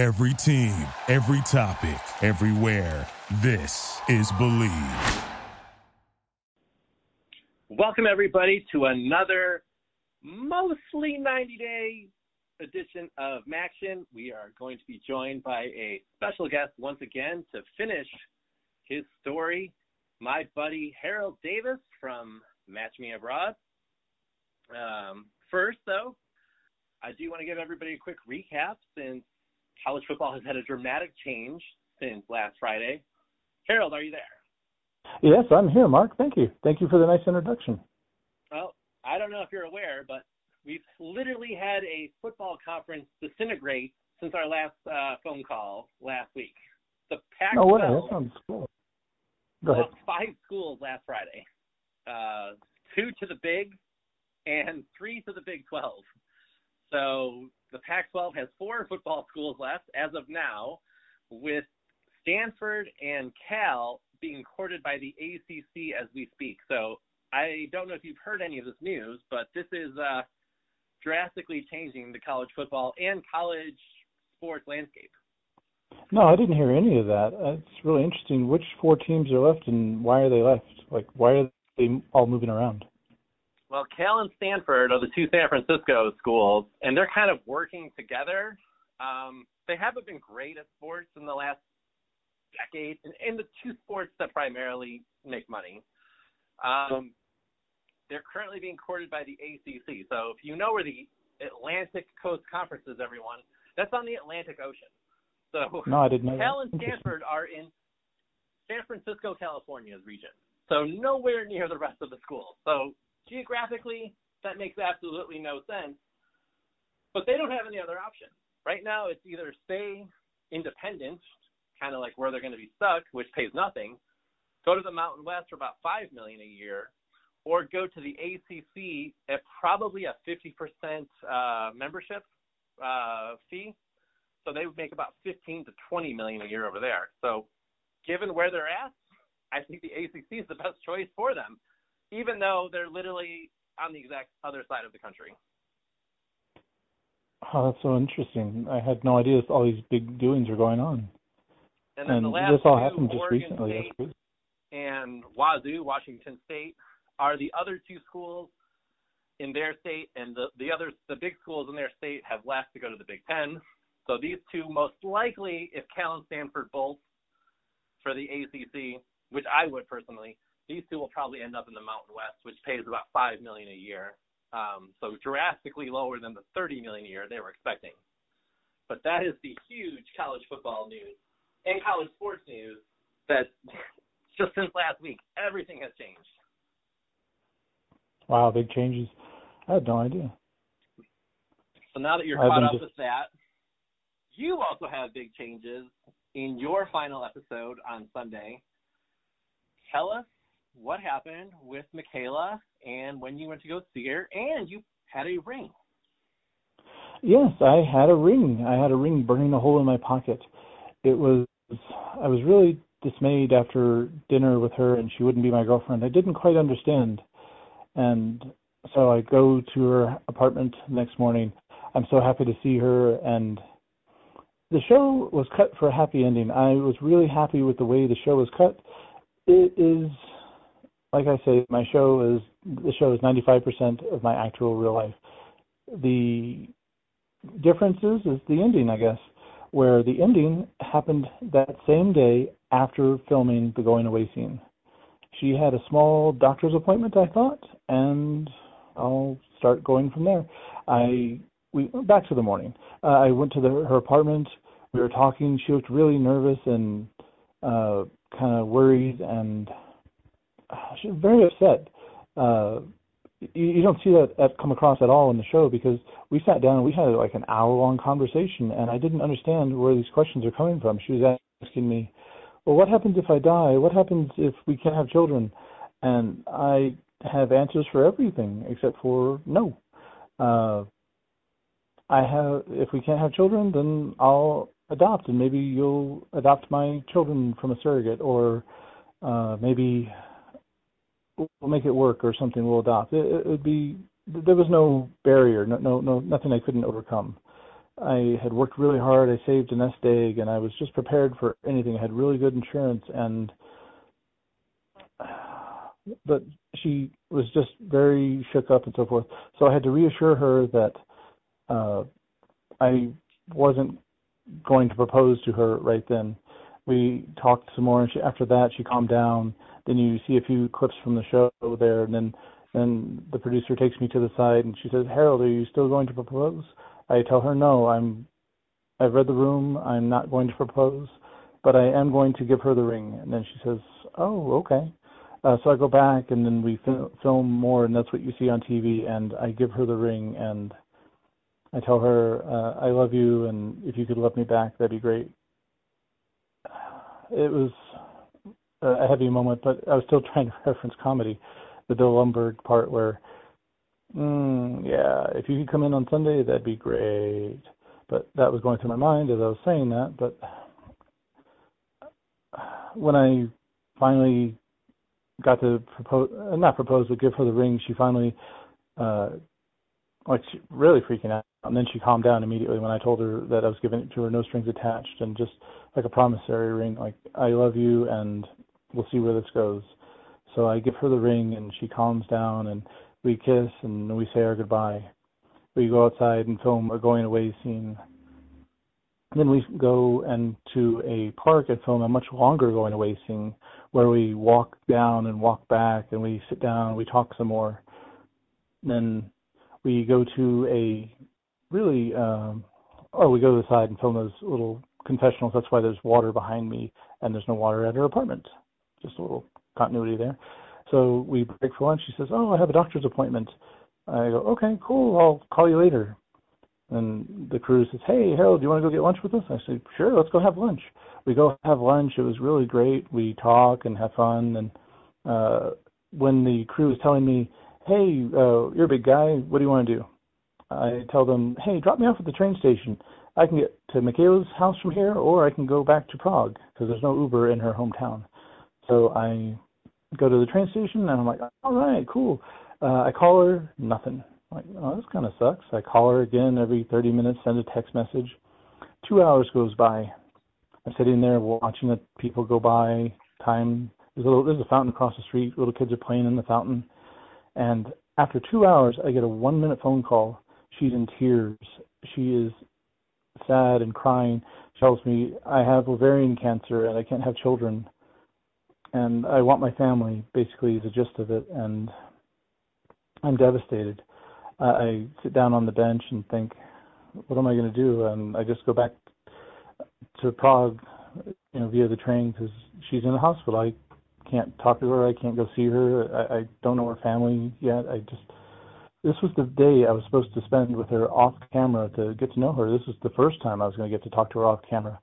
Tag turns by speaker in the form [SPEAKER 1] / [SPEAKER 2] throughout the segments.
[SPEAKER 1] Every team, every topic, everywhere. This is Believe.
[SPEAKER 2] Welcome, everybody, to another mostly 90 day edition of Maction. We are going to be joined by a special guest once again to finish his story. My buddy Harold Davis from Match Me Abroad. Um, first, though, I do want to give everybody a quick recap since college football has had a dramatic change since last Friday. Harold, are you there?
[SPEAKER 3] Yes, I'm here, Mark. Thank you. Thank you for the nice introduction.
[SPEAKER 2] Well, I don't know if you're aware, but we've literally had a football conference disintegrate since our last uh, phone call last week. The Pac-12
[SPEAKER 3] no way, that sounds cool. Go ahead.
[SPEAKER 2] five schools last Friday, uh, two to the Big and three to the Big 12. So the Pac-12 has four football schools left as of now, with Stanford and Cal being courted by the ACC as we speak. So I don't know if you've heard any of this news, but this is uh, drastically changing the college football and college sports landscape.
[SPEAKER 3] No, I didn't hear any of that. Uh, It's really interesting. Which four teams are left, and why are they left? Like, why are they all moving around?
[SPEAKER 2] Well, Cal and Stanford are the two San Francisco schools, and they're kind of working together. Um, they haven't been great at sports in the last decade, in, in the two sports that primarily make money. Um, they're currently being courted by the ACC. So if you know where the Atlantic Coast Conference is, everyone, that's on the Atlantic Ocean. So
[SPEAKER 3] No, I didn't know
[SPEAKER 2] Cal
[SPEAKER 3] that.
[SPEAKER 2] and Stanford are in San Francisco, California's region. So nowhere near the rest of the schools. So geographically, that makes absolutely no sense. But they don't have any other option. Right now, it's either stay independent, kind of like where they're going to be stuck, which pays nothing, go to the Mountain West for about five million a year, or go to the ACC at probably a 50% uh, membership uh, fee. So they would make about 15 to 20 million a year over there. So, given where they're at, I think the ACC is the best choice for them, even though they're literally on the exact other side of the country.
[SPEAKER 3] Oh, that's so interesting. I had no idea all these big doings are going on.
[SPEAKER 2] And then the last
[SPEAKER 3] this all happened just
[SPEAKER 2] Oregon
[SPEAKER 3] recently.
[SPEAKER 2] State and Wazoo, Washington State, are the other two schools in their state, and the the other the big schools in their state have left to go to the Big Ten. So these two most likely, if Cal and Stanford both for the ACC, which I would personally, these two will probably end up in the Mountain West, which pays about five million a year. Um, so drastically lower than the 30 million a year they were expecting. But that is the huge college football news and college sports news that just since last week everything has changed.
[SPEAKER 3] Wow, big changes. I had no idea.
[SPEAKER 2] So now that you're
[SPEAKER 3] I've
[SPEAKER 2] caught up
[SPEAKER 3] just-
[SPEAKER 2] with that, you also have big changes in your final episode on Sunday. Tell us what happened with Michaela and when you went to go see her, and you had a ring.
[SPEAKER 3] Yes, I had a ring. I had a ring burning a hole in my pocket. It was I was really dismayed after dinner with her and she wouldn't be my girlfriend. I didn't quite understand. And so I go to her apartment next morning. I'm so happy to see her and the show was cut for a happy ending. I was really happy with the way the show was cut. It is like I say, my show is the show is 95% of my actual real life. The differences is the ending, I guess, where the ending happened that same day after filming the going away scene. She had a small doctor's appointment, I thought, and I'll start going from there. I we went back to the morning. Uh, I went to the, her apartment. We were talking. She looked really nervous and uh, kind of worried, and she was very upset. Uh, you, you don't see that, that come across at all in the show because we sat down and we had like an hour long conversation and I didn't understand where these questions are coming from. She was asking me, Well what happens if I die? What happens if we can't have children? And I have answers for everything except for no. Uh I have if we can't have children then I'll adopt and maybe you'll adopt my children from a surrogate or uh maybe we'll make it work or something we'll adopt it, it would be there was no barrier no no no nothing i couldn't overcome I had worked really hard. I saved a nest egg, and I was just prepared for anything. I had really good insurance, and but she was just very shook up and so forth. So I had to reassure her that uh, I wasn't going to propose to her right then. We talked some more, and she, after that, she calmed down. Then you see a few clips from the show there, and then then the producer takes me to the side and she says, "Harold, are you still going to propose?" I tell her, "No, I'm. I've read the room. I'm not going to propose, but I am going to give her the ring." And then she says, "Oh, okay." Uh, so I go back and then we fil- film more, and that's what you see on TV. And I give her the ring, and I tell her, uh, "I love you, and if you could love me back, that'd be great." It was a heavy moment, but I was still trying to reference comedy, the Bill Lumbergh part where, mm, yeah, if you could come in on Sunday, that'd be great. But that was going through my mind as I was saying that. But when I finally got to propose, not propose, but give her the ring. She finally, uh, like, she really freaking out. And then she calmed down immediately when I told her that I was giving it to her, no strings attached, and just like a promissory ring, like I love you, and we'll see where this goes. So I give her the ring, and she calms down, and we kiss, and we say our goodbye. We go outside and film a going away scene. Then we go and to a park and film a much longer going away scene where we walk down and walk back and we sit down, and we talk some more. Then we go to a really, um, oh, we go to the side and film those little confessionals. That's why there's water behind me and there's no water at her apartment. Just a little continuity there. So we break for lunch. She says, "Oh, I have a doctor's appointment." I go, "Okay, cool. I'll call you later." And the crew says, "Hey, Harold, do you want to go get lunch with us?" I say, "Sure, let's go have lunch." We go have lunch. It was really great. We talk and have fun. And uh, when the crew is telling me, "Hey, uh, you're a big guy. What do you want to do?" I tell them, "Hey, drop me off at the train station. I can get to Michaela's house from here, or I can go back to Prague because there's no Uber in her hometown." So I go to the train station and I'm like, "All right, cool." Uh, I call her, nothing. I'm like, oh, this kind of sucks. I call her again every 30 minutes, send a text message. Two hours goes by. I'm sitting there watching the people go by. Time there's a little, there's a fountain across the street. Little kids are playing in the fountain, and after two hours, I get a one minute phone call. She's in tears. She is sad and crying. She tells me I have ovarian cancer and I can't have children, and I want my family. Basically, is the gist of it, and I'm devastated. I sit down on the bench and think, what am I going to do? And I just go back to Prague, you know, via the train because she's in the hospital. I can't talk to her. I can't go see her. I, I don't know her family yet. I just this was the day I was supposed to spend with her off camera to get to know her. This was the first time I was going to get to talk to her off camera.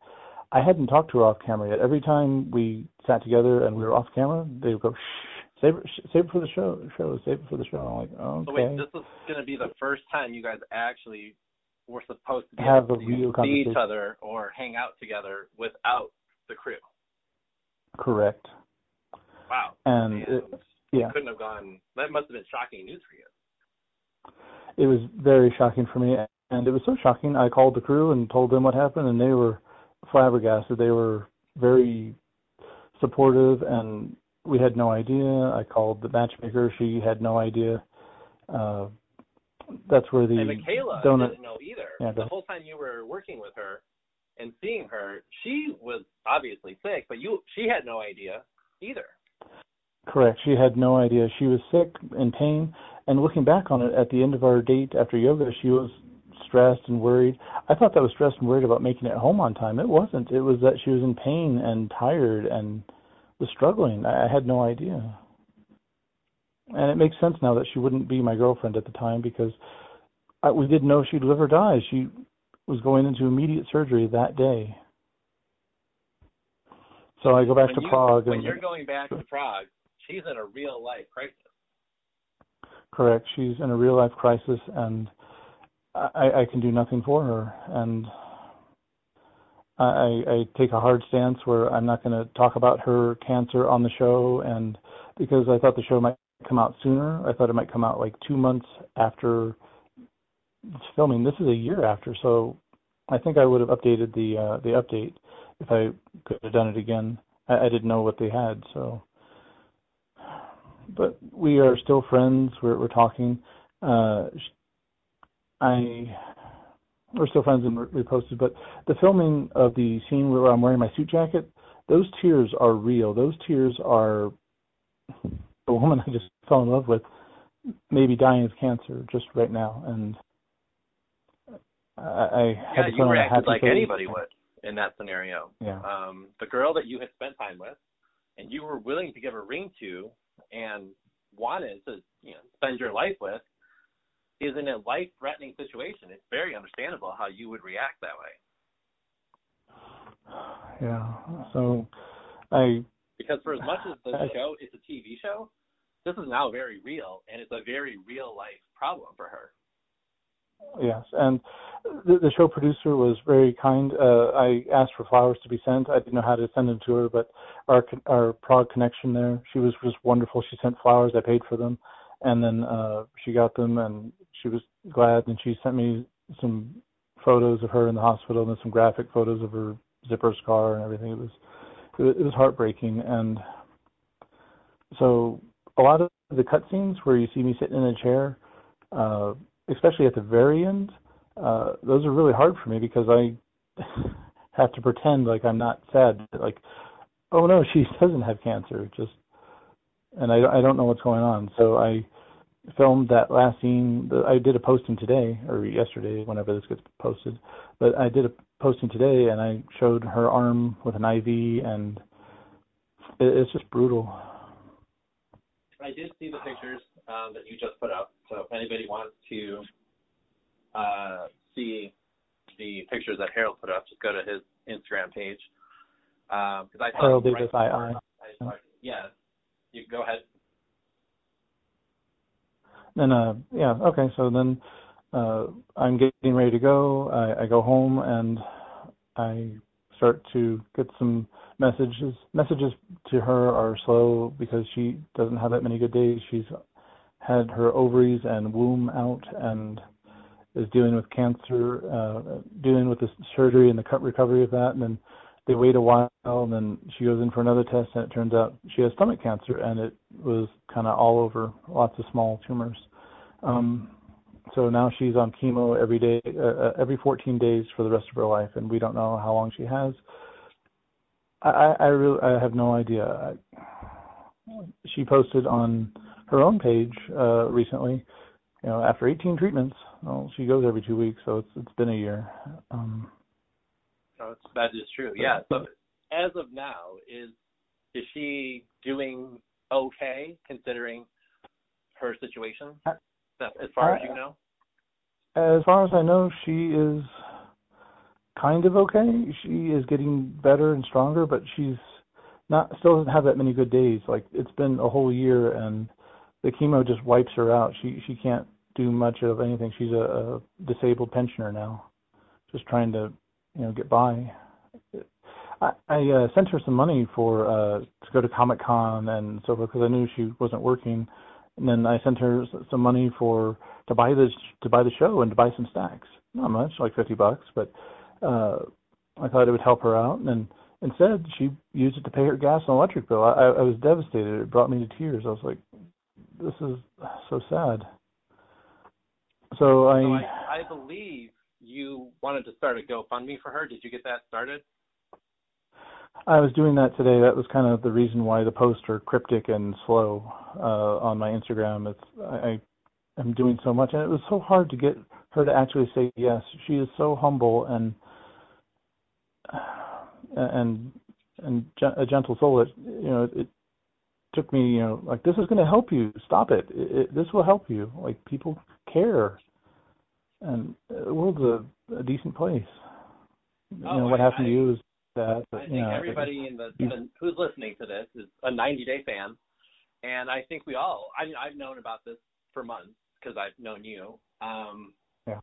[SPEAKER 3] I hadn't talked to her off camera yet. Every time we sat together and we were off camera, they would go, shh, Save it, save it for the show. Show save it for the show. I'm like, oh, okay.
[SPEAKER 2] So wait, this is going to be the first time you guys actually were supposed to
[SPEAKER 3] have a
[SPEAKER 2] real
[SPEAKER 3] see
[SPEAKER 2] each other or hang out together without the crew.
[SPEAKER 3] Correct.
[SPEAKER 2] Wow.
[SPEAKER 3] And it, yeah,
[SPEAKER 2] couldn't have gone. That must have been shocking news for you.
[SPEAKER 3] It was very shocking for me, and it was so shocking. I called the crew and told them what happened, and they were flabbergasted. They were very supportive and we had no idea. I called the matchmaker; she had no idea. Uh, that's where the
[SPEAKER 2] and Michaela
[SPEAKER 3] donut,
[SPEAKER 2] didn't know either.
[SPEAKER 3] Yeah,
[SPEAKER 2] the whole time you were working with her and seeing her, she was obviously sick, but you she had no idea either.
[SPEAKER 3] Correct. She had no idea. She was sick, in pain, and looking back on it, at the end of our date after yoga, she was stressed and worried. I thought that was stressed and worried about making it home on time. It wasn't. It was that she was in pain and tired and was struggling. I had no idea. And it makes sense now that she wouldn't be my girlfriend at the time because I, we didn't know she'd live or die. She was going into immediate surgery that day. So I go back
[SPEAKER 2] when
[SPEAKER 3] to
[SPEAKER 2] you,
[SPEAKER 3] Prague.
[SPEAKER 2] When
[SPEAKER 3] and,
[SPEAKER 2] you're going back to Prague, she's in a real life crisis.
[SPEAKER 3] Correct. She's in a real life crisis, and I, I can do nothing for her. And I, I take a hard stance where I'm not going to talk about her cancer on the show, and because I thought the show might come out sooner, I thought it might come out like two months after filming. This is a year after, so I think I would have updated the uh, the update if I could have done it again. I, I didn't know what they had, so. But we are still friends. We're we're talking. Uh, I we're still friends and we posted. But the filming of the scene where I'm wearing my suit jacket, those tears are real. Those tears are the woman I just fell in love with, maybe dying of cancer just right now, and I, I
[SPEAKER 2] yeah,
[SPEAKER 3] had to
[SPEAKER 2] you
[SPEAKER 3] put on a
[SPEAKER 2] reacted
[SPEAKER 3] happy
[SPEAKER 2] like
[SPEAKER 3] face.
[SPEAKER 2] anybody would in that scenario.
[SPEAKER 3] Yeah.
[SPEAKER 2] Um, the girl that you had spent time with, and you were willing to give a ring to, and wanted to, you know, spend your life with, is in a life-threatening situation. It's very understandable how you would react that way.
[SPEAKER 3] Yeah. So I
[SPEAKER 2] Because for as much as the
[SPEAKER 3] I-
[SPEAKER 2] show is a TV show, this is now very real, and it's a very real life problem for her.
[SPEAKER 3] Yes, and the, the show producer was very kind. Uh, I asked for flowers to be sent. I didn't know how to send them to her, but our our Prague connection there, she was just wonderful. She sent flowers. I paid for them, and then uh, she got them, and she was glad. And she sent me some photos of her in the hospital and some graphic photos of her zipper scar and everything. It was it was, heartbreaking, and so a lot of the cutscenes where you see me sitting in a chair. Uh, especially at the very end, uh, those are really hard for me because I have to pretend like I'm not sad. Like, oh no, she doesn't have cancer. Just, and I I don't know what's going on. So I filmed that last scene. I did a posting today or yesterday, whenever this gets posted. But I did a posting today, and I showed her arm with an IV, and it, it's just brutal.
[SPEAKER 2] I did see the pictures um, that you just put up. So if anybody wants to uh, see the pictures that Harold put up, just go to his Instagram page. Because I
[SPEAKER 3] Harold
[SPEAKER 2] thought
[SPEAKER 3] Davis
[SPEAKER 2] right I started- yeah, you go ahead.
[SPEAKER 3] And uh yeah, okay, so then uh I'm getting ready to go. I, I go home and I start to get some messages. Messages to her are slow because she doesn't have that many good days. She's had her ovaries and womb out and is dealing with cancer, uh dealing with the surgery and the cut recovery of that and then they wait a while and then she goes in for another test and it turns out she has stomach cancer and it was kind of all over lots of small tumors. Um so now she's on chemo every day uh, uh, every 14 days for the rest of her life and we don't know how long she has. I i really i have no idea. I, she posted on her own page uh recently you know after 18 treatments. Well she goes every two weeks so it's it's been a year. Um
[SPEAKER 2] So that is true. Yeah. So as of now, is is she doing okay considering her situation? Uh, as far as you uh, know.
[SPEAKER 3] As far as I know, she is kind of okay. She is getting better and stronger, but she's not still doesn't have that many good days. Like it's been a whole year and the chemo just wipes her out. She she can't do much of anything. She's a, a disabled pensioner now. Just trying to, you know, get by. I, I uh, sent her some money for uh to go to Comic Con and so forth because I knew she wasn't working, and then I sent her some money for to buy this to buy the show and to buy some snacks. Not much, like fifty bucks, but uh I thought it would help her out. And instead, she used it to pay her gas and electric bill. I, I I was devastated. It brought me to tears. I was like, "This is so sad." So I,
[SPEAKER 2] So I, I believe you wanted to start a GoFundMe for her. Did you get that started?
[SPEAKER 3] I was doing that today. That was kind of the reason why the posts are cryptic and slow uh, on my Instagram. It's I, I am doing so much, and it was so hard to get her to actually say yes. She is so humble and and and a gentle soul. It you know it took me you know like this is going to help you. Stop it. it, it this will help you. Like people care, and the world's a, a decent place. You
[SPEAKER 2] Oh,
[SPEAKER 3] know what
[SPEAKER 2] I-
[SPEAKER 3] happened
[SPEAKER 2] I-
[SPEAKER 3] to you is that.
[SPEAKER 2] I
[SPEAKER 3] But,
[SPEAKER 2] think
[SPEAKER 3] know,
[SPEAKER 2] everybody in the, the who's listening to this is a 90 Day fan, and I think we all. I mean, I've known about this for months because I've known you. Um,
[SPEAKER 3] Yeah.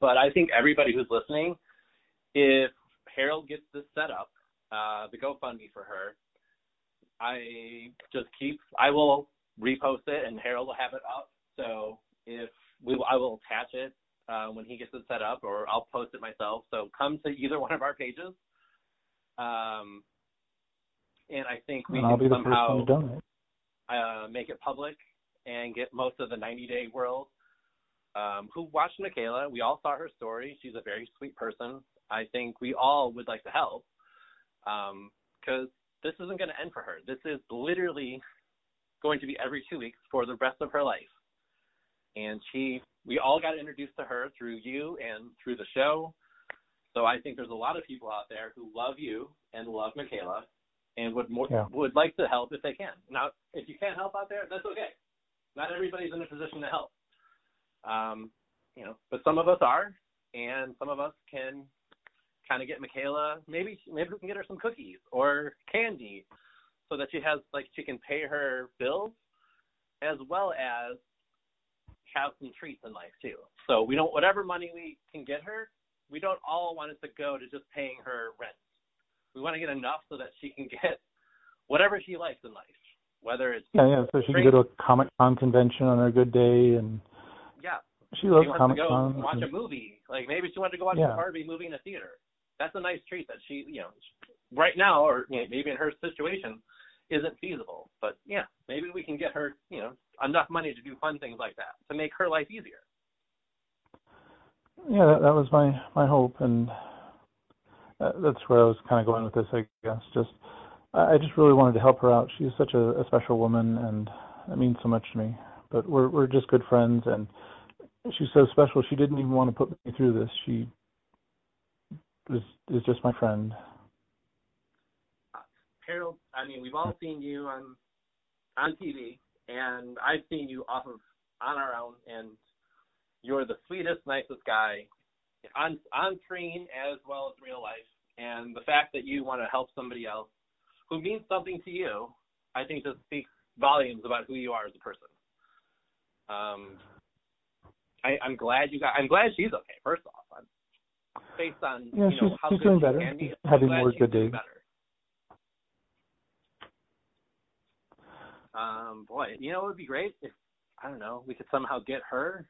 [SPEAKER 2] But I think everybody who's listening, if Harold gets this set up, uh, the GoFundMe for her, I just keep. I will repost it, and Harold will have it up. So if we, I will attach it uh, when he gets it set up, or I'll post it myself. So come to either one of our pages. Um, and I think we
[SPEAKER 3] and I'll
[SPEAKER 2] can
[SPEAKER 3] be the first
[SPEAKER 2] somehow
[SPEAKER 3] one to donate.
[SPEAKER 2] uh, make it public and get most of the 90 Day world um, who watched Michaela. We all saw her story. She's a very sweet person. I think we all would like to help because um, this isn't going to end for her. This is literally going to be every two weeks for the rest of her life. And she, we all got introduced to her through you and through the show. So I think there's a lot of people out there who love you and love Michaela and would more,
[SPEAKER 3] Yeah.
[SPEAKER 2] would like to help if they can. Now, if you can't help out there, that's okay. Not everybody's in a position to help. Um, you know, but some of us are, and some of us can kind of get Michaela. Maybe maybe we can get her some cookies or candy, so that she has like she can pay her bills, as well as have some treats in life too. So we don't whatever money we can get her, we don't all want it to go to just paying her rent. We want to get enough so that she can get whatever she likes in life, whether it's
[SPEAKER 3] Yeah, yeah. So she can go to a Comic Con convention on her good day, and
[SPEAKER 2] yeah,
[SPEAKER 3] she loves Comic Con.
[SPEAKER 2] watch a movie. Like maybe she wanted to go watch
[SPEAKER 3] Yeah.
[SPEAKER 2] a Barbie movie in a theater. That's a nice treat that she, you know, right now or you know, maybe in her situation isn't feasible. But yeah, maybe we can get her, you know, enough money to do fun things like that to make her life easier.
[SPEAKER 3] Yeah, that, that was my my hope, and uh, that's where I was kind of going with this. I guess just I just really wanted to help her out. She's such a, a special woman, and it means so much to me. But we're we're just good friends, and she's so special. She didn't even want to put me through this. She was is just my friend.
[SPEAKER 2] Harold, I mean, we've all seen you on on TV, and I've seen you off of on our own, and you're the sweetest, nicest guy on on screen as well as real life. And the fact that you want to help somebody else who means something to you, I think just speaks volumes about who you are as a person. Um, I, I'm glad you got. I'm glad she's okay. First off, I'm, based on
[SPEAKER 3] Yeah,
[SPEAKER 2] you know
[SPEAKER 3] she's-
[SPEAKER 2] how
[SPEAKER 3] she's
[SPEAKER 2] good
[SPEAKER 3] doing better.
[SPEAKER 2] can be,
[SPEAKER 3] She's
[SPEAKER 2] I'm
[SPEAKER 3] having more good days.
[SPEAKER 2] Better. Um, boy, you know, it would be great if I don't know, we could somehow get her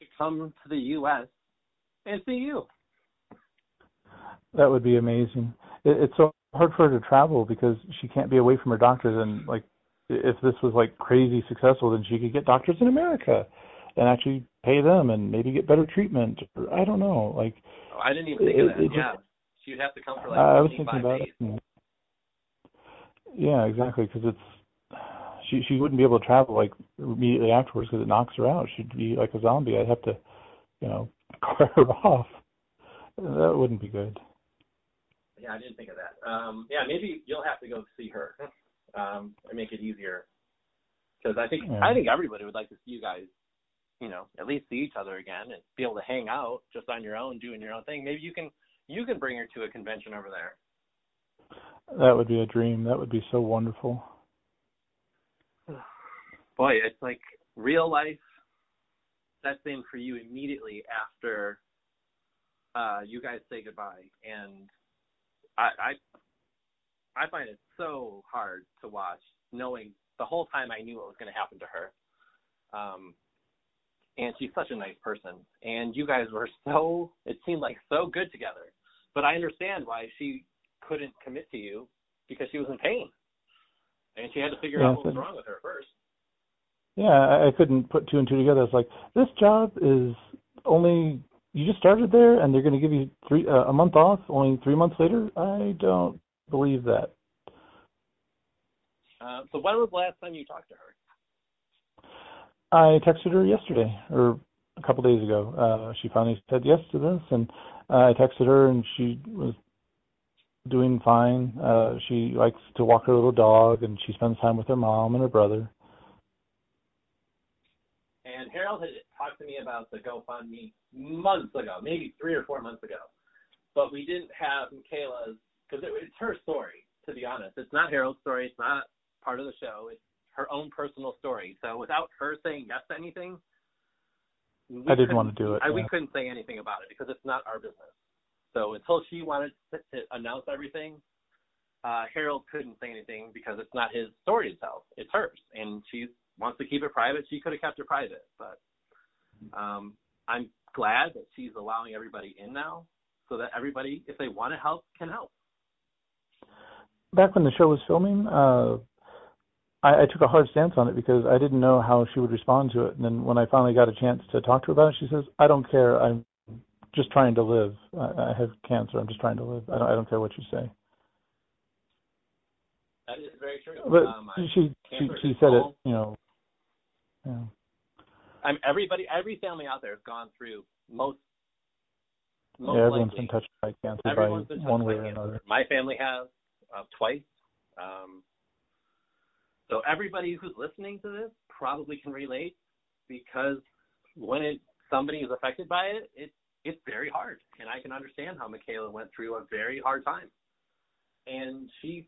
[SPEAKER 2] to come to the U.S. and see you.
[SPEAKER 3] That would be amazing. It, it's so hard for her to travel because she can't be away from her doctors. And like, if this was like crazy successful, then she could get doctors in America and actually pay them and maybe get better treatment. Or, I don't know. Like,
[SPEAKER 2] Oh, I didn't even think of that.
[SPEAKER 3] it
[SPEAKER 2] yeah, she'd have to come for like
[SPEAKER 3] I was thinking about
[SPEAKER 2] days.
[SPEAKER 3] it. yeah, exactly. Because it's she she wouldn't be able to travel like immediately afterwards because it knocks her out. She'd be like a zombie. I'd have to, you know, cart her off. That wouldn't be good.
[SPEAKER 2] Yeah, I didn't think of that. Um, yeah, maybe you'll have to go see her um, and make it easier. Because I think
[SPEAKER 3] Yeah.
[SPEAKER 2] I think everybody would like to see you guys, you know, at least see each other again and be able to hang out just on your own, doing your own thing. Maybe you can you can bring her to a convention over there.
[SPEAKER 3] That would be a dream. That would be so wonderful.
[SPEAKER 2] Boy, it's like real life sets in for you immediately after uh you guys say goodbye and I I I find it so hard to watch knowing the whole time I knew what was going to happen to her. Um and she's such a nice person and you guys were so it seemed like so good together. But I understand why she couldn't commit to you because she was in pain. And she had to figure
[SPEAKER 3] Yeah,
[SPEAKER 2] out what was wrong with her first.
[SPEAKER 3] Yeah, I, I couldn't put two and two together. It's like this job is only you just started there, and they're going to give you three uh, a month off. Only three months later, I don't believe that.
[SPEAKER 2] Uh, so when was the last time you talked to her?
[SPEAKER 3] I texted her yesterday or a couple days ago. Uh, she finally said yes to this, and uh, I texted her, and she was doing fine. Uh, she likes to walk her little dog, and she spends time with her mom and her brother.
[SPEAKER 2] And Harold had talked to me about the GoFundMe months ago, maybe three or four months ago. But we didn't have Michaela's because it, it's her story. To be honest, it's not Harold's story. It's not part of the show. It's her own personal story. So without her saying yes to anything,
[SPEAKER 3] I didn't want to do it.
[SPEAKER 2] I, we couldn't say anything about it because it's not our business. So until she wanted to, to announce everything, uh, Harold couldn't say anything because it's not his story to tell. It's hers, and she wants to keep it private. She could have kept it private, but um, I'm glad that she's allowing everybody in now, so that everybody, if they want to help, can help.
[SPEAKER 3] Back when the show was filming, uh, I, I took a hard stance on it because I didn't know how she would respond to it. And then when I finally got a chance to talk to her about it, she says, "I don't care. I'm just trying to live. I, I have cancer. I'm just trying to live. I don't. I don't care what you say."
[SPEAKER 2] That is very true.
[SPEAKER 3] But
[SPEAKER 2] um,
[SPEAKER 3] she she she said it. You know. Yeah.
[SPEAKER 2] I'm everybody. Every family out there has gone through most. most
[SPEAKER 3] yeah, everyone's
[SPEAKER 2] likely,
[SPEAKER 3] been touched by cancer
[SPEAKER 2] everyone's
[SPEAKER 3] by one way or
[SPEAKER 2] cancer.
[SPEAKER 3] another.
[SPEAKER 2] My family has uh, twice. Um, so everybody who's listening to this probably can relate because when it somebody is affected by it, it it's very hard, and I can understand how Michaela went through a very hard time, and she's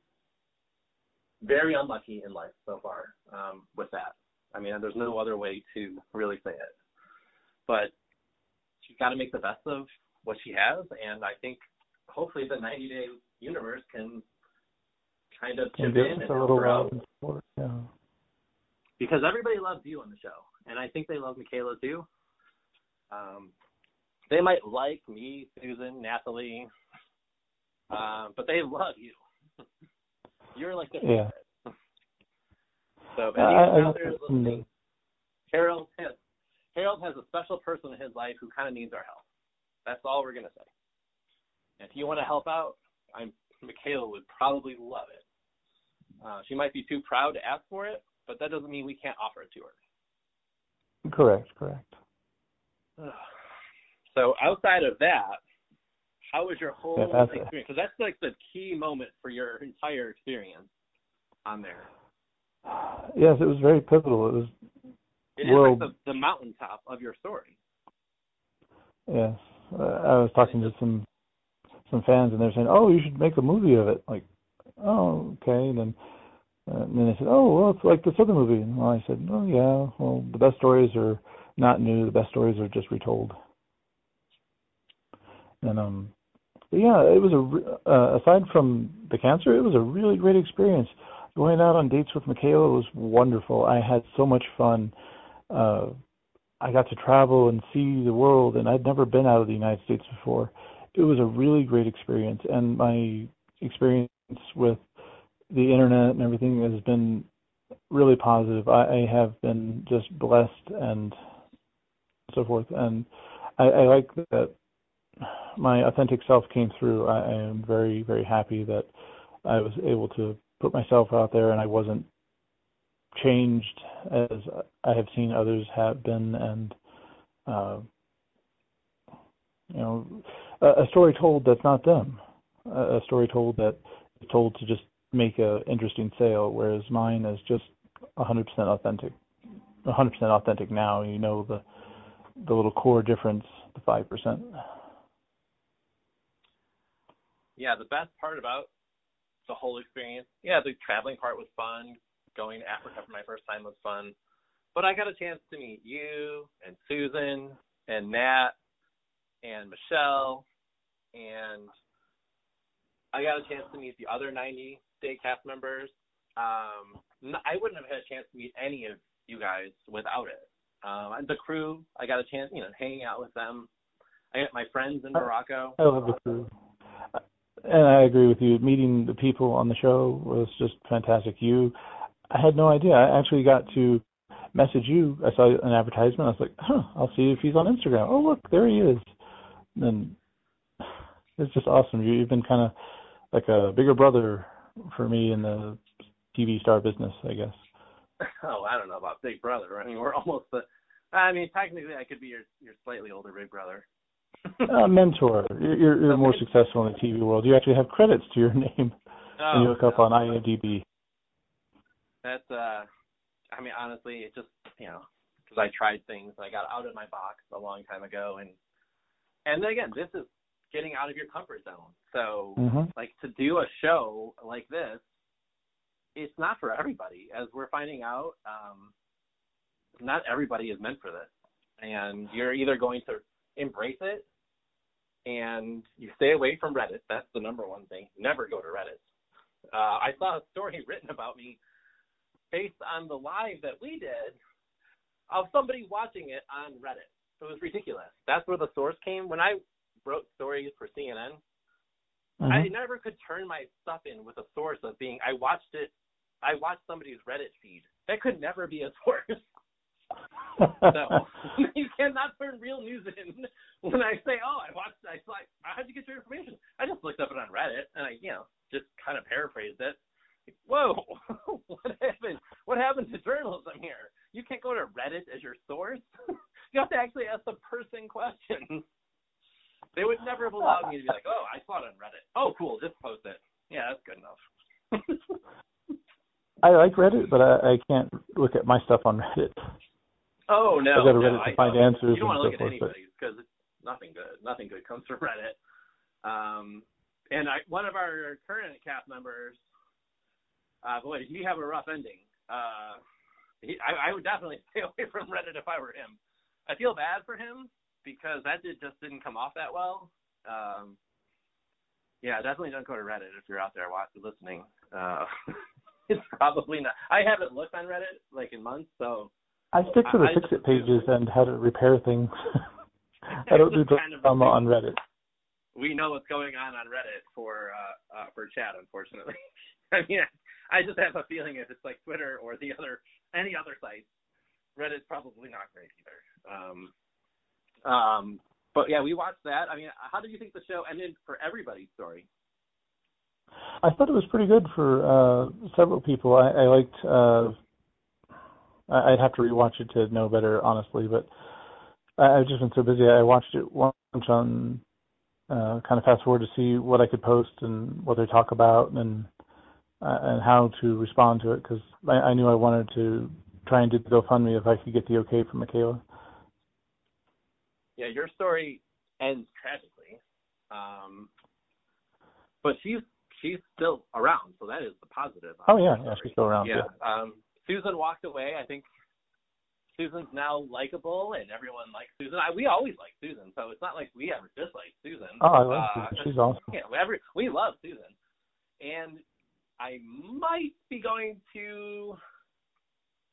[SPEAKER 2] very unlucky in life so far um, with that. I mean, there's no other way to really say it, but she's got to make the best of what she has, and I think hopefully the 90 Day Universe can kind of chip in and
[SPEAKER 3] a
[SPEAKER 2] help her out
[SPEAKER 3] support. Yeah.
[SPEAKER 2] because everybody loves you on the show, and I think they love Michaela too. Um, they might like me, Susan, Nathalie, um, but they love you. You're like the
[SPEAKER 3] Yeah.
[SPEAKER 2] favorite. So if
[SPEAKER 3] I-
[SPEAKER 2] out there listening, Harold has Harold has a special person in his life who kind of needs our help. That's all we're gonna say. And if you want to help out, I'm Michaela would probably love it. Uh, she might be too proud to ask for it, but that doesn't mean we can't offer it to her.
[SPEAKER 3] Correct. Correct.
[SPEAKER 2] So outside of that, how was your whole
[SPEAKER 3] Yeah,
[SPEAKER 2] experience? Because that's like the key moment for your entire experience on there.
[SPEAKER 3] Yes, it was very pivotal. It was
[SPEAKER 2] It
[SPEAKER 3] Well-
[SPEAKER 2] like the, the mountaintop of your story.
[SPEAKER 3] Yes, uh, I was talking to some some fans, and they're saying, "Oh, you should make a movie of it." Like, oh, okay. And then uh, and then they said, "Oh, well, it's like this other movie." And well, I said, "Oh, yeah. Well, the best stories are not new. The best stories are just retold." And um, but yeah, it was a re- uh, aside from the cancer, it was a really great experience. Going out on dates with Michaela was wonderful. I had so much fun. Uh, I got to travel and see the world, and I'd never been out of the United States before. It was a really great experience, and my experience with the internet and everything has been really positive. I, I have been just blessed and so forth, and I, I like that my authentic self came through. I, I am very, very happy that I was able to put myself out there, and I wasn't changed as I have seen others have been, and uh, you know, a, a story told that's not them, a, a story told that is told to just make a interesting sale, whereas mine is just 100% authentic, 100% authentic now. You know the the little core difference, the five percent.
[SPEAKER 2] Yeah, the best part about the whole experience, yeah, the traveling part was fun. Going to Africa for my first time was fun. But I got a chance to meet you and Susan and Nat and Michelle and I got a chance to meet the other 90 day cast members. Um, I wouldn't have had a chance to meet any of you guys without it. Um, and the crew, I got a chance, you know, hanging out with them. I got my friends in Morocco.
[SPEAKER 3] I love the crew. And I agree with you. Meeting the people on the show was just fantastic. You, I had no idea. I actually got to message you. I saw an advertisement. I was like, huh, I'll see if he's on Instagram. Oh, look, there he is. And it's just awesome. You, you've been kind of like a bigger brother for me in the TV star business, I guess.
[SPEAKER 2] Oh, I don't know about Big Brother. I mean, we're almost the. I mean, technically, I could be your your slightly older Big Brother.
[SPEAKER 3] A mentor. You're, you're, more successful in the TV world. You actually have credits to your name
[SPEAKER 2] Oh,
[SPEAKER 3] when you look up
[SPEAKER 2] no.
[SPEAKER 3] on IMDb.
[SPEAKER 2] That's uh, I mean, honestly, it just you know, because I tried things, I got out of my box a long time ago, and and then again, this is getting out of your comfort zone. So,
[SPEAKER 3] hmm
[SPEAKER 2] like to do a show like this, it's not for everybody, as we're finding out. Um, not everybody is meant for this, and you're either going to embrace it and you stay away from Reddit. That's the number one thing. Never go to Reddit. Uh, I saw a story written about me based on the live that we did of somebody watching it on Reddit. it was ridiculous. That's where the source came. When I wrote stories for CNN. I never could turn my stuff in with a source of being. I watched it. I watched somebody's Reddit feed. That could never be a source. So you cannot turn real news in when I say, "Oh, I watched." I like, how'd you get your information? I just looked up it on Reddit and I, you know, just kind of paraphrased it. Like, Whoa, what happened? What happened to journalism here? You can't go to Reddit as your source. you have to actually ask the person questions. They would never have allowed me to be like, "Oh, I saw it on Reddit. Oh, cool, just post it." Yeah, that's good enough.
[SPEAKER 3] I like Reddit, but I, I can't look at my stuff on Reddit.
[SPEAKER 2] Oh no,
[SPEAKER 3] I go to
[SPEAKER 2] no,
[SPEAKER 3] Reddit to
[SPEAKER 2] I
[SPEAKER 3] find
[SPEAKER 2] know.
[SPEAKER 3] answers
[SPEAKER 2] You don't want to
[SPEAKER 3] so
[SPEAKER 2] look at
[SPEAKER 3] forth, but-
[SPEAKER 2] anybody's because nothing good, nothing good comes from Reddit. Um, and I, one of our current cast members, uh, boy, did he have a rough ending. Uh, he, I, I would definitely stay away from Reddit if I were him. I feel bad for him because that did, just didn't come off that well. Um, yeah, definitely don't go to Reddit if you're out there watching, listening. Uh, it's probably not. I haven't looked on Reddit like in months, so
[SPEAKER 3] I stick to the
[SPEAKER 2] I-
[SPEAKER 3] fix it pages and how to repair things. I don't do
[SPEAKER 2] Just kind of
[SPEAKER 3] drama on Reddit.
[SPEAKER 2] we know what's going on on Reddit for uh, uh for chat, unfortunately. I mean, I just have a feeling if it's like Twitter or the other any other site, Reddit's probably not great either. Um, um, but yeah, we watched that. I mean, how did you think the show ended for everybody's story?
[SPEAKER 3] I thought it was pretty good for uh several people. I, I liked uh I'd have to rewatch it to know better honestly, but I, I've just been so busy. I watched it once on uh kind of fast forward to see what I could post and what they talk about and uh, and how to respond to it because I, I knew I wanted to try and do the GoFundMe if I could get the okay from Michaela.
[SPEAKER 2] Yeah, your story ends tragically, um, but she's she's still around, so that is the positive.
[SPEAKER 3] Oh yeah, yeah, she's still around.
[SPEAKER 2] yeah. Um, Susan walked away. I think Susan's now likable, and everyone likes Susan. I, we always like Susan, so it's not like we ever dislike Susan.
[SPEAKER 3] Oh, I love
[SPEAKER 2] Uh,
[SPEAKER 3] Susan. She's awesome.
[SPEAKER 2] Yeah, every, we love Susan, and I might be going to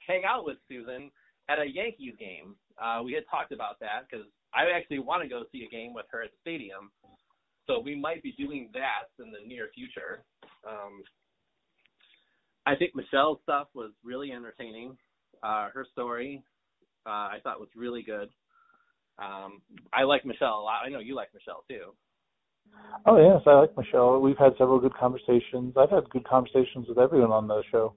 [SPEAKER 2] hang out with Susan at a Yankees game. Uh, we had talked about that because I actually want to go see a game with her at the stadium. So we might be doing that in the near future. Um, I think Michelle's stuff was really entertaining. Uh, her story, uh, I thought was really good. Um, I like Michelle a lot. I know you like Michelle too.
[SPEAKER 3] Oh yes, I like Michelle. We've had several good conversations. I've had good conversations with everyone on the show.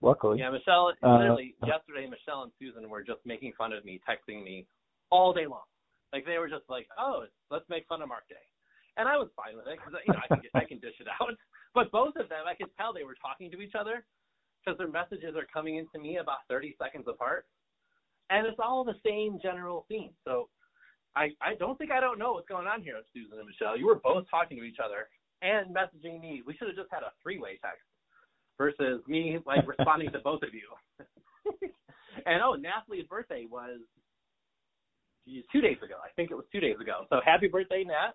[SPEAKER 3] Luckily.
[SPEAKER 2] Yeah, Michelle.
[SPEAKER 3] Uh,
[SPEAKER 2] literally yesterday, Michelle and Susan were just making fun of me, texting me all day long. Like they were just like, "Oh, let's make fun of Mark Day," and I was fine with it because you know I can get, I can dish it out. But both of them, I could tell they were talking to each other because their messages are coming into me about 30 seconds apart, and it's all the same general theme. So I I don't think I don't know what's going on here Susan and Michelle. You were both talking to each other and messaging me. We should have just had a three-way text versus me like responding to both of you. and oh, Natalie's birthday was geez, two days ago. I think it was two days ago. So happy birthday, Nat.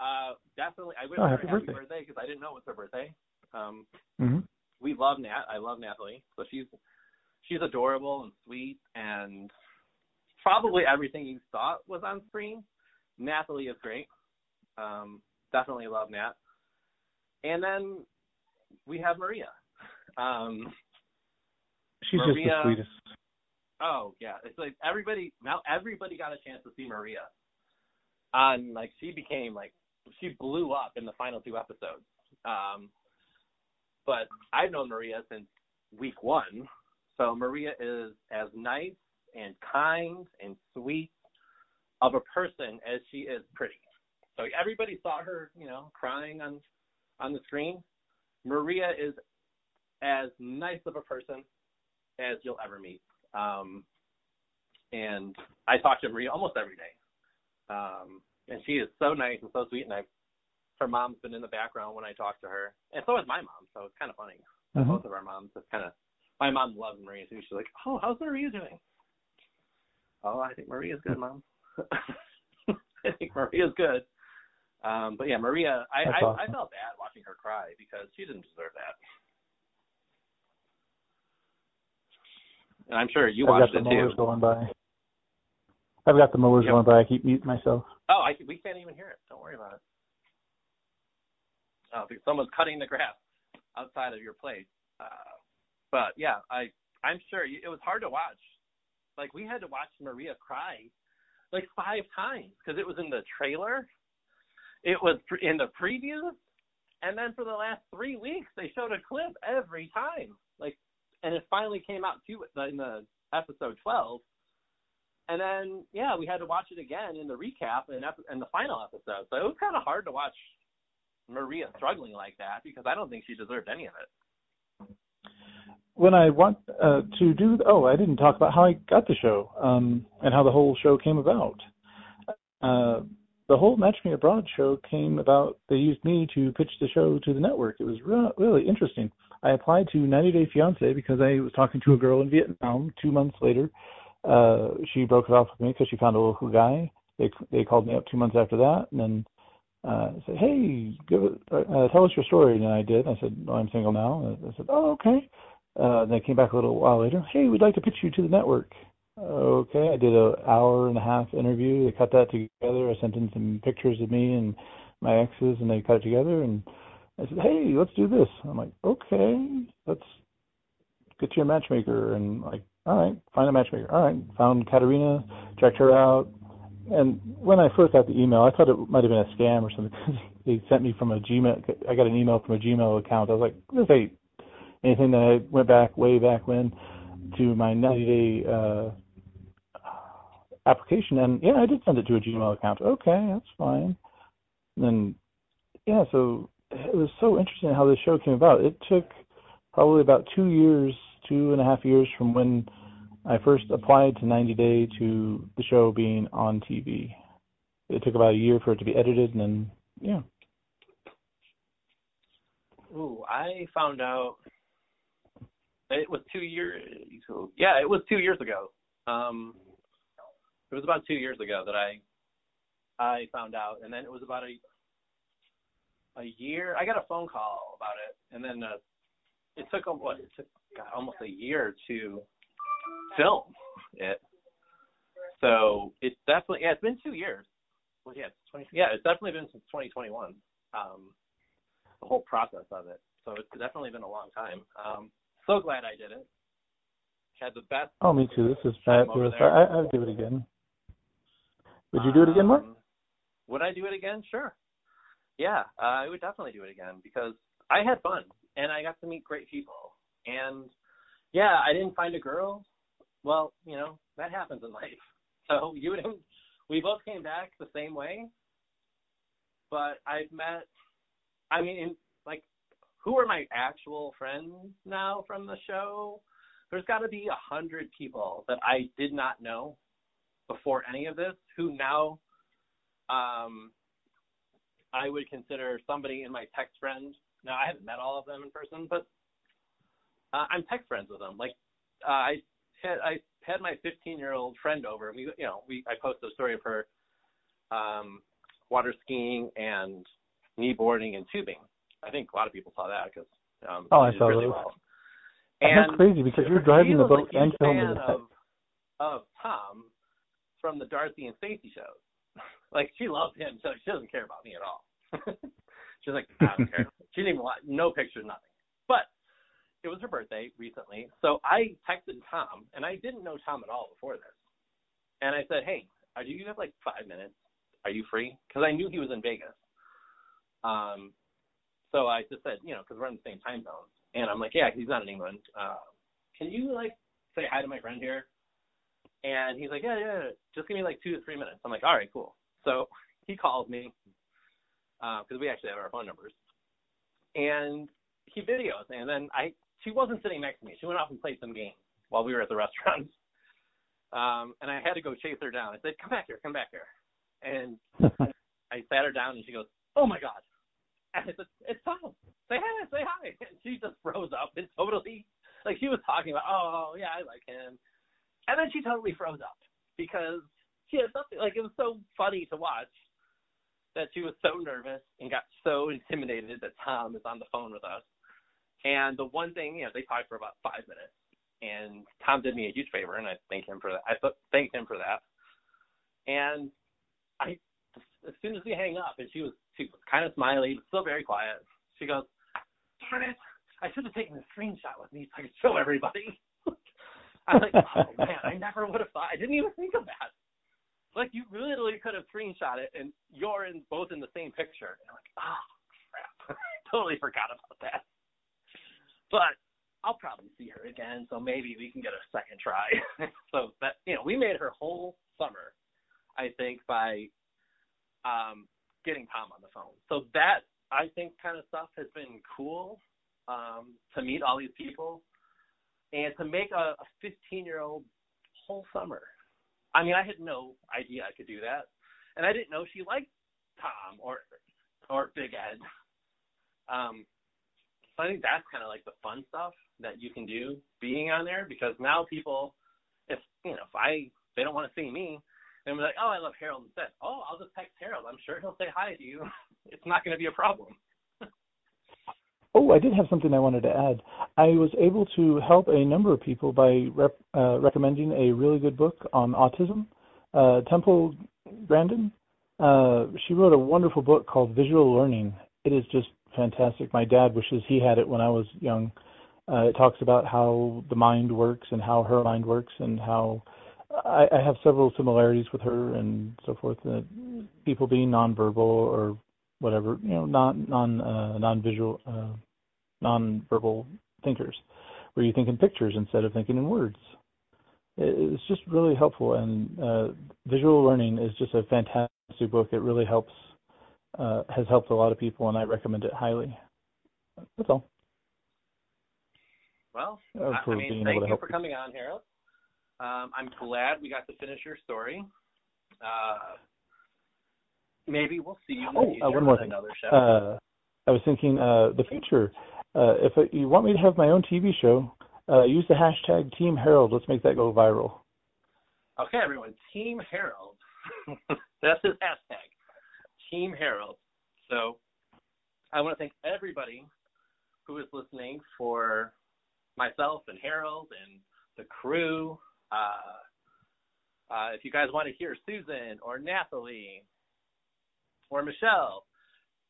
[SPEAKER 2] Uh, definitely, I wish
[SPEAKER 3] Oh,
[SPEAKER 2] her
[SPEAKER 3] happy
[SPEAKER 2] happy
[SPEAKER 3] birthday.
[SPEAKER 2] because I didn't know it was her birthday. Um,
[SPEAKER 3] hmm
[SPEAKER 2] we love Nat. I love Natalie. So she's she's adorable and sweet and probably everything you thought was on screen. Natalie is great. Um, definitely love Nat. And then we have Maria. Um,
[SPEAKER 3] She's
[SPEAKER 2] Maria-
[SPEAKER 3] just the sweetest.
[SPEAKER 2] oh yeah, it's like everybody now everybody got a chance to see Maria. On like she became like she blew up in the final two episodes. Um, but I've known Maria since week one, so Maria is as nice and kind and sweet of a person as she is pretty. So everybody saw her, you know, crying on on the screen. Maria is as nice of a person as you'll ever meet. Um, and I talk to Maria almost every day. Um, and she is so nice and so sweet. And I, her mom's been in the background when I talk to her, and so is my mom. So it's kind of funny.
[SPEAKER 3] Mhm.
[SPEAKER 2] Both of our moms have kind of. My mom loves Maria too. She's like, "Oh, how's Maria doing?" Oh, I think Maria's good, mom. I think Maria's good. Um, but yeah, Maria, I,
[SPEAKER 3] That's
[SPEAKER 2] I, I felt bad watching her cry because she didn't deserve that. And I'm sure you
[SPEAKER 3] I've got the
[SPEAKER 2] it
[SPEAKER 3] mowers
[SPEAKER 2] too.
[SPEAKER 3] going by. I've got the mowers
[SPEAKER 2] Yep.
[SPEAKER 3] going, by. I keep muting myself.
[SPEAKER 2] Oh, I we can't even hear it. Don't worry about it. Oh, because someone's cutting the grass outside of your place. Uh, but yeah, I I'm sure it was hard to watch. Like we had to watch Maria cry like five times because it was in the trailer, it was in the previews, and then for the last three weeks they showed a clip every time. Like, and it finally came out too in the episode twelve. And then, yeah, we had to watch it again in the recap and ep- and the final episode. So it was kind of hard to watch Maria struggling like that because I don't think she deserved any of it.
[SPEAKER 3] When I want uh, to do, oh, I didn't talk about how I got the show um, and how the whole show came about. Uh, the whole Match Me Abroad show came about. They used me to pitch the show to the network. It was re- really interesting. I applied to 90 Day Fiance because I was talking to a girl in Vietnam. Two months later, uh, she broke it off with me because she found a local guy. They they called me up two months after that, and then uh, said, "Hey, give it, uh, tell us your story." And I did. I said, "No, I'm single now." And I said, "Oh, okay." Uh, they came back a little while later. Hey, we'd like to pitch you to the network. Okay, I did a hour and a half interview. They cut that together. I sent in some pictures of me and my exes, and they cut it together. And I said, "Hey, let's do this." I'm like, "Okay, let's get you a matchmaker." And like, all right, find a matchmaker. All right, found Katerina, checked her out. And when I first got the email, I thought it might have been a scam or something. they sent me from a Gmail. I got an email from a Gmail account. I was like, "This ain't anything that I went back way back when to my 90 day uh, application." And yeah, I did send it to a Gmail account. Okay, that's fine. And then yeah, so it was so interesting how this show came about. It took probably about two years, two and a half years from when I first applied to 90 Day to the show being on TV. It took about a year for it to be edited, and then yeah.
[SPEAKER 2] Ooh, I found out it was two years. Yeah, it was two years ago. Um, it was about two years ago that I I found out, and then it was about a a year. I got a phone call about it, and then uh, it took what? It took God, almost a year to film it. So it's definitely yeah, it's been two years. Well, yeah, it's 20, yeah, it's definitely been since 2021. Um, the whole process of it. So it's definitely been a long time. Um, so glad I did it. Had the best.
[SPEAKER 3] Oh, me too. This is fabulous. I, I'd do it again. Would you do it again, Mark?
[SPEAKER 2] Um, Would I do it again? Sure. Yeah, uh, I would definitely do it again because I had fun and I got to meet great people. And yeah, I didn't find a girl. Well, you know that happens in life. So you and we both came back the same way. But I've met. I mean, in, like, who are my actual friends now from the show? There's got to be a hundred people that I did not know before any of this who now um I would consider somebody in my text friend. Now I haven't met all of them in person, but uh, I'm text friends with them. Like uh, I had I had my 15 year old friend over. We you know we I posted a story of her um water skiing and kneeboarding and tubing. I think a lot of people saw that because um,
[SPEAKER 3] Oh, I saw
[SPEAKER 2] really
[SPEAKER 3] those.
[SPEAKER 2] well.
[SPEAKER 3] That's crazy because you're driving the boat and filming it.
[SPEAKER 2] of of Tom from the Darcey and Stacey shows. like she loves him, so she doesn't care about me at all. She's like, I don't care. She didn't even want no pictures, nothing. It was her birthday recently, so I texted Tom, and I didn't know Tom at all before this. And I said, Hey, are you have like five minutes? Are you free? Because I knew he was in Vegas. Um, so I just said, you know, because we're in the same time zones, and I'm like, yeah, he's not in England. Uh, can you like say hi to my friend here? And he's like, yeah, yeah, just give me like two to three minutes. I'm like, all right, cool. So he calls me because we actually have our phone numbers, and he videos. And then I, she wasn't sitting next to me. She went off and played some games while we were at the restaurant. Um, and I had to go chase her down. I said, come back here, come back here. And I sat her down, and she goes, oh my god. And I said, it's Tom. Say hi, say hi. And she just froze up and totally, like she was talking about, oh yeah, I like him. And then she totally froze up because she had something like it was so funny to watch that she was so nervous and got so intimidated that Tom is on the phone with us. And the one thing, you know, they talked for about five minutes, and Tom did me a huge favor, and I thank him for that. I th- thanked him for that. And I, as soon as we hang up, and she was she was kind of smiley, but still very quiet. She goes, "Darn it! I should have taken a screenshot with me so I could show everybody." I'm like, "Oh man, I never would have thought. I didn't even think of that." Like you literally could have screenshot it, and you're in both in the same picture. And I'm like, "Oh crap! totally forgot about that." But I'll probably see her again, so maybe we can get a second try. so that you know, we made her whole summer, I think, by um, getting Tom on the phone. So that I think kind of stuff has been cool um, to meet all these people and to make a 15 year old whole summer. I mean, I had no idea I could do that, and I didn't know she liked Tom or or Big Ed. Um, so I think that's kind of like the fun stuff that you can do being on there because now people, if you know, if I they don't want to see me, then we're like, oh, I love Harold instead. Oh, I'll just text Harold. I'm sure he'll say hi to you. it's not going to be a problem.
[SPEAKER 3] oh, I did have something I wanted to add. I was able to help a number of people by rep, uh, recommending a really good book on autism. Uh, Temple Grandin, uh, she wrote a wonderful book called Visual Learning. It is just fantastic. My dad wishes he had it when I was young. Uh, it talks about how the mind works and how her mind works and how I, I have several similarities with her and so forth. Uh, people being nonverbal or whatever, you know, non non uh, non visual, uh, non-verbal thinkers, where you think in pictures instead of thinking in words. It's just really helpful, and uh, visual learning is just a fantastic book. It really helps uh, has helped a lot of people, and I recommend it highly. That's all.
[SPEAKER 2] Well, uh, I mean, thank you for coming on, Harold. Um, I'm glad we got to finish your story. Uh, maybe we'll see you.
[SPEAKER 3] oh, uh, one more thing. Uh, I was thinking uh, the future. Uh, if you want me to have my own TV show, uh, use the hashtag Team Harold. Let's make that go viral.
[SPEAKER 2] Okay, everyone. Team Harold. That's his hashtag. Team Harold. So I want to thank everybody who is listening for myself and Harold and the crew. Uh, uh, if you guys want to hear Susan or Nathalie or Michelle,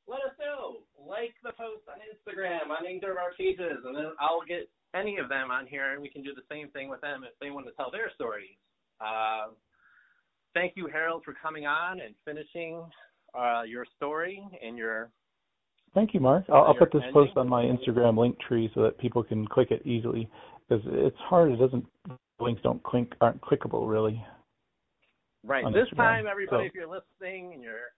[SPEAKER 2] let us know. Like the post on Instagram on either of our pages, and then I'll get any of them on here, and we can do the same thing with them if they want to tell their stories. Uh, thank you, Harold, for coming on and finishing uh, your story and your.
[SPEAKER 3] Thank you, Mark. I'll, I'll put this ending. post on my Instagram Linktree so that people can click it easily because it's hard. It doesn't links don't click aren't clickable really.
[SPEAKER 2] Right. This Instagram. time, everybody, so. if you're listening and you're,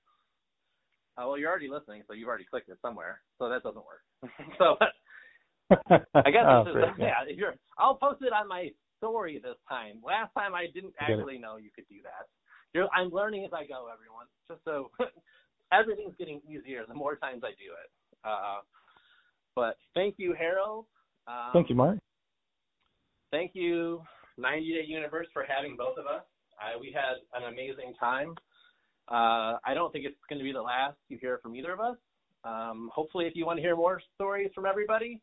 [SPEAKER 2] uh, well, you're already listening, so you've already clicked it somewhere. So that doesn't work. so I guess oh, great, yeah. yeah. If you're, I'll post it on my story this time. Last time I didn't actually know you could do that. You're, I'm learning as I go, everyone. Just so everything's getting easier the more times I do it. Uh, but thank you, Harold.
[SPEAKER 3] Um, thank you, Mark.
[SPEAKER 2] Thank you, 90 Day Universe, for having both of us. Uh, we had an amazing time. Uh, I don't think it's going to be the last you hear from either of us. Um, hopefully, if you want to hear more stories from everybody,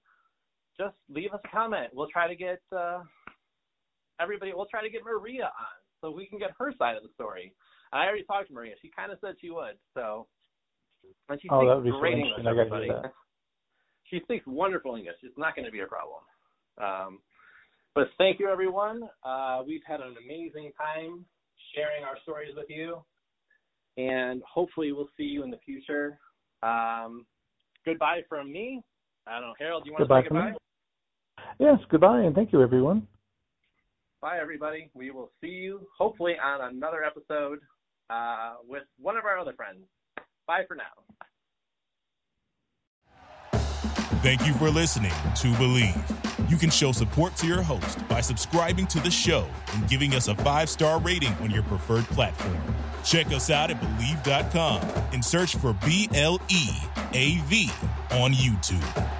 [SPEAKER 2] just leave us a comment. We'll try to get uh, everybody. We'll try to get Maria on so we can get her side of the story. I already talked to Maria. She kind of said she would. So, and she
[SPEAKER 3] oh,
[SPEAKER 2] speaks great
[SPEAKER 3] English.
[SPEAKER 2] Everybody. she speaks wonderful English. It's not going to be a problem. Um, but thank you, everyone. Uh, we've had an amazing time sharing our stories with you, and hopefully, we'll see you in the future. Um, goodbye from me. I don't know, Harold. Do you want
[SPEAKER 3] goodbye
[SPEAKER 2] to say goodbye?
[SPEAKER 3] Yes, goodbye, and thank you, everyone.
[SPEAKER 2] Bye, everybody. We will see you hopefully on another episode uh, with one of our other friends. Bye for now.
[SPEAKER 1] Thank you for listening to Bleav. You can show support to your host by subscribing to the show and giving us a five star rating on your preferred platform. Check us out at Bleav.com and search for B L E A V on YouTube.